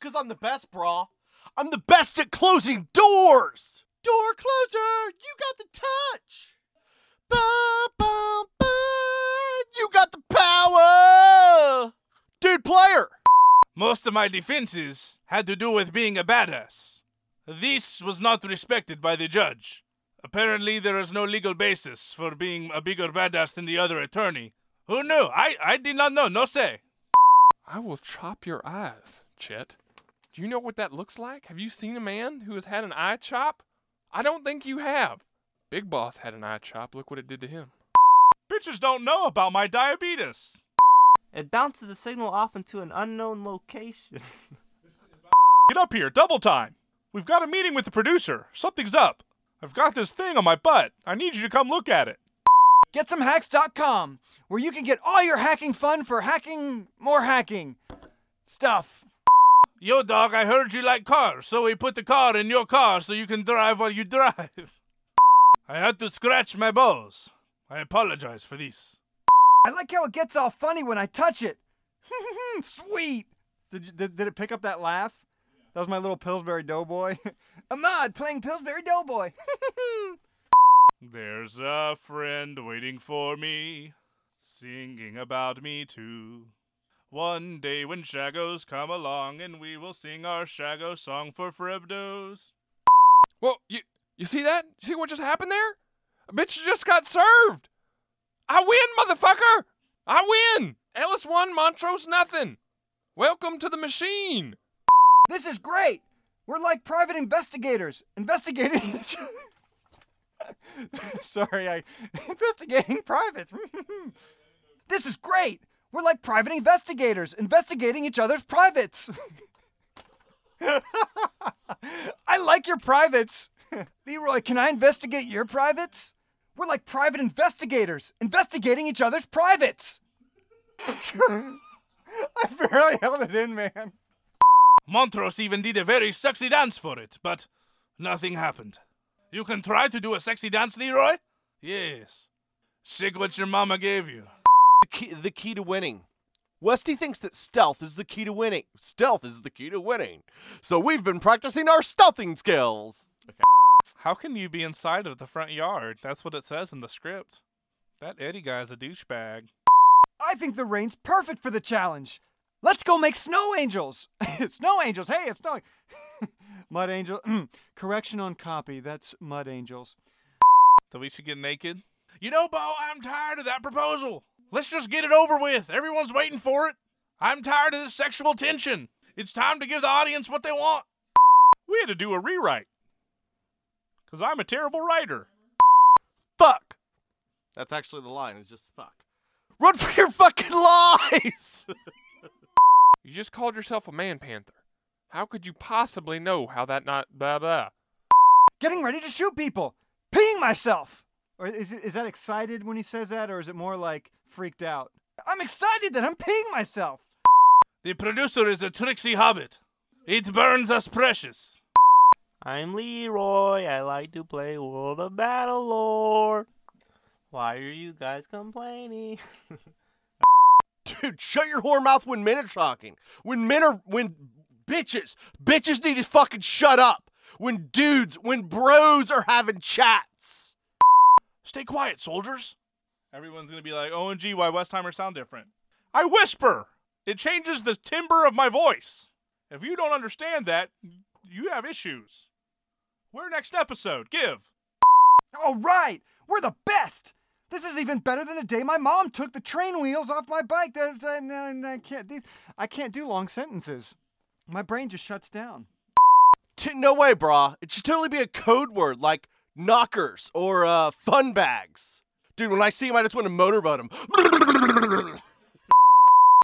because I'm the best, brah. I'm the best at closing doors. Door closer, you got the touch. Ba, ba, ba, you got the power. Dude, player. Most of my defenses had to do with being a badass. This was not respected by the judge. Apparently, there is no legal basis for being a bigger badass than the other attorney. Who knew? I, I did not know. No say. I will chop your eyes, Chet. Do you know what that looks like? Have you seen a man who has had an eye chop? I don't think you have. Big Boss had an eye chop. Look what it did to him. Bitches don't know about my diabetes. It bounces the signal off into an unknown location. Get up here, double time. We've got a meeting with the producer. Something's up. I've got this thing on my butt. I need you to come look at it. GetSomeHacks.com, where you can get all your hacking fun for hacking more hacking stuff. Yo, dog, I heard you like cars, so we put the car in your car so you can drive while you drive. I had to scratch my balls. I apologize for this. I like how it gets all funny when I touch it. Sweet. Did, you- did, did it pick up that laugh? That was my little Pillsbury Doughboy. Ahmad playing Pillsbury Doughboy. There's a friend waiting for me, singing about me too. One day when Shagos come along, and we will sing our Shago song for Frebdos. Well, you you see that? You see what just happened there? A bitch just got served. I win, motherfucker. I win. Ellis won, Montrose nothing. Welcome to the machine. this is great. We're like private investigators investigating. Sorry, I investigating privates. this is great. We're like private investigators investigating each other's privates. I like your privates. Leroy, can I investigate your privates? We're like private investigators investigating each other's privates. I barely held it in, man. Montrose even did a very sexy dance for it, but nothing happened. You can try to do a sexy dance, Leroy? Yes. Shake what your mama gave you. The key, the key to winning. Westy thinks that stealth is the key to winning. Stealth is the key to winning. So we've been practicing our stealthing skills. Okay. How can you be inside of the front yard? That's what it says in the script. That Eddie guy's a douchebag. I think the rain's perfect for the challenge. Let's go make snow angels. snow angels. Hey, it's snowing. mud angel. Correction on copy. That's mud angels. That we should get naked? You know, Bo, I'm tired of that proposal. Let's just get it over with. Everyone's waiting for it. I'm tired of this sexual tension. It's time to give the audience what they want. We had to do a rewrite. Because I'm a terrible writer. Fuck. That's actually the line. it's just fuck. Run for your fucking lives. You just called yourself a man panther. How could you possibly know how that not blah blah? Getting ready to shoot people. Peeing myself. Or is, it, is that excited when he says that, or is it more like freaked out? I'm excited that I'm peeing myself. The producer is a tricksy hobbit. It burns us precious. I'm Leroy. I like to play World of Battle Lord. Why are you guys complaining? Dude, shut your whore mouth when men are talking. When men are when bitches, bitches need to fucking shut up. When dudes, when bros are having chats. Stay quiet, soldiers. Everyone's gonna be like, OMG, why Westheimer sound different? I whisper. It changes the timbre of my voice. If you don't understand that, you have issues. Where next episode? Give. All right, we're the best. This is even better than the day my mom took the train wheels off my bike. I can't. These, I can't do long sentences. My brain just shuts down. T- no way, brah. It should totally be a code word like knockers or uh, fun bags. Dude, when I see him, I just want to motorboat him.